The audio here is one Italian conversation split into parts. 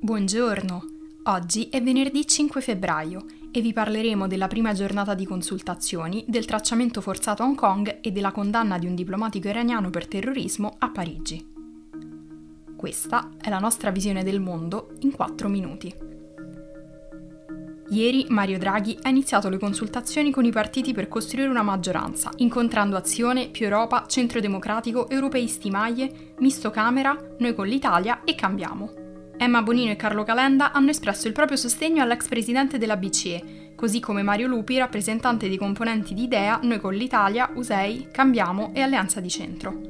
Buongiorno, oggi è venerdì 5 febbraio e vi parleremo della prima giornata di consultazioni, del tracciamento forzato a Hong Kong e della condanna di un diplomatico iraniano per terrorismo a Parigi. Questa è la nostra visione del mondo in 4 minuti. Ieri Mario Draghi ha iniziato le consultazioni con i partiti per costruire una maggioranza, incontrando Azione, Più Europa, Centro Democratico, Europeisti Maglie, Misto Camera, Noi con l'Italia e Cambiamo. Emma Bonino e Carlo Calenda hanno espresso il proprio sostegno all'ex presidente della BCE, così come Mario Lupi, rappresentante dei componenti di Idea, Noi con l'Italia, Usei, Cambiamo e Alleanza di Centro.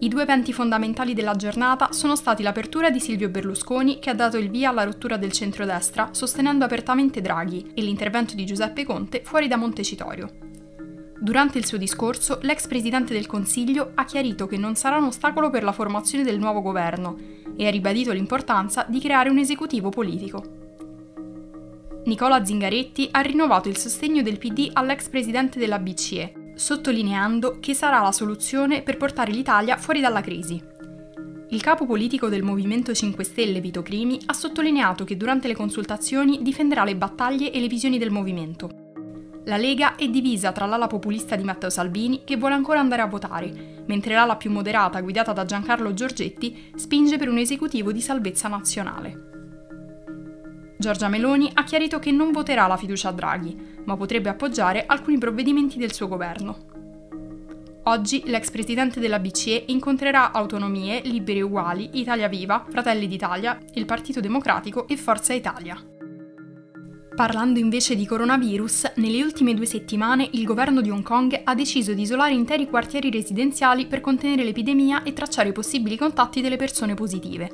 I due eventi fondamentali della giornata sono stati l'apertura di Silvio Berlusconi, che ha dato il via alla rottura del centrodestra, sostenendo apertamente Draghi, e l'intervento di Giuseppe Conte fuori da Montecitorio. Durante il suo discorso, l'ex presidente del Consiglio ha chiarito che non sarà un ostacolo per la formazione del nuovo governo e ha ribadito l'importanza di creare un esecutivo politico. Nicola Zingaretti ha rinnovato il sostegno del PD all'ex presidente della BCE, sottolineando che sarà la soluzione per portare l'Italia fuori dalla crisi. Il capo politico del Movimento 5 Stelle, Vito Crimi, ha sottolineato che durante le consultazioni difenderà le battaglie e le visioni del movimento. La Lega è divisa tra l'ala populista di Matteo Salvini, che vuole ancora andare a votare, mentre l'ala più moderata, guidata da Giancarlo Giorgetti, spinge per un esecutivo di salvezza nazionale. Giorgia Meloni ha chiarito che non voterà la fiducia a Draghi, ma potrebbe appoggiare alcuni provvedimenti del suo governo. Oggi l'ex presidente della BCE incontrerà Autonomie, Liberi Uguali, Italia Viva, Fratelli d'Italia, il Partito Democratico e Forza Italia. Parlando invece di coronavirus, nelle ultime due settimane il governo di Hong Kong ha deciso di isolare interi quartieri residenziali per contenere l'epidemia e tracciare i possibili contatti delle persone positive.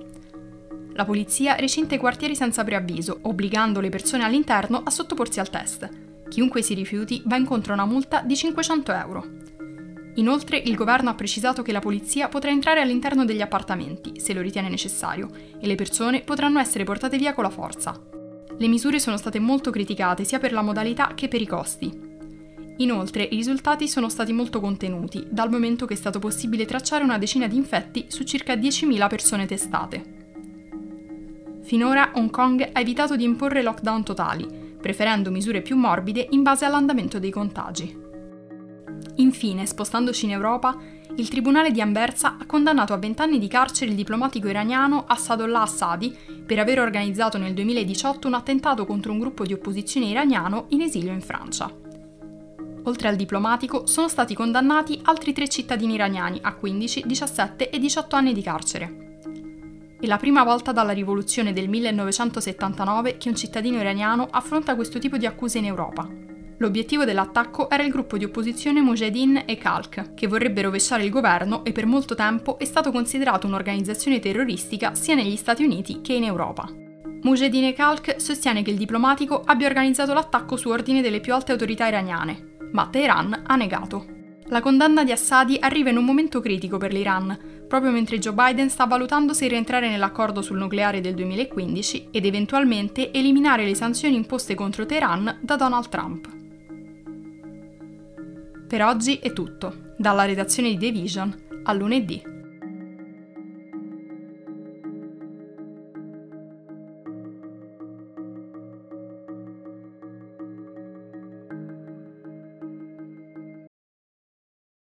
La polizia recinta i quartieri senza preavviso, obbligando le persone all'interno a sottoporsi al test. Chiunque si rifiuti va incontro a una multa di 500 euro. Inoltre il governo ha precisato che la polizia potrà entrare all'interno degli appartamenti, se lo ritiene necessario, e le persone potranno essere portate via con la forza. Le misure sono state molto criticate sia per la modalità che per i costi. Inoltre i risultati sono stati molto contenuti, dal momento che è stato possibile tracciare una decina di infetti su circa 10.000 persone testate. Finora Hong Kong ha evitato di imporre lockdown totali, preferendo misure più morbide in base all'andamento dei contagi. Infine, spostandoci in Europa, il tribunale di Anversa ha condannato a 20 anni di carcere il diplomatico iraniano Assadollah Assadi per aver organizzato nel 2018 un attentato contro un gruppo di opposizione iraniano in esilio in Francia. Oltre al diplomatico, sono stati condannati altri tre cittadini iraniani a 15, 17 e 18 anni di carcere. È la prima volta dalla rivoluzione del 1979 che un cittadino iraniano affronta questo tipo di accuse in Europa. L'obiettivo dell'attacco era il gruppo di opposizione Mujahideen e Khalq, che vorrebbe rovesciare il governo e per molto tempo è stato considerato un'organizzazione terroristica sia negli Stati Uniti che in Europa. Mujahideen e Khalq sostiene che il diplomatico abbia organizzato l'attacco su ordine delle più alte autorità iraniane, ma Teheran ha negato. La condanna di Assadi arriva in un momento critico per l'Iran, proprio mentre Joe Biden sta valutando se rientrare nell'accordo sul nucleare del 2015 ed eventualmente eliminare le sanzioni imposte contro Teheran da Donald Trump. Per oggi è tutto. Dalla redazione di The Vision, a lunedì.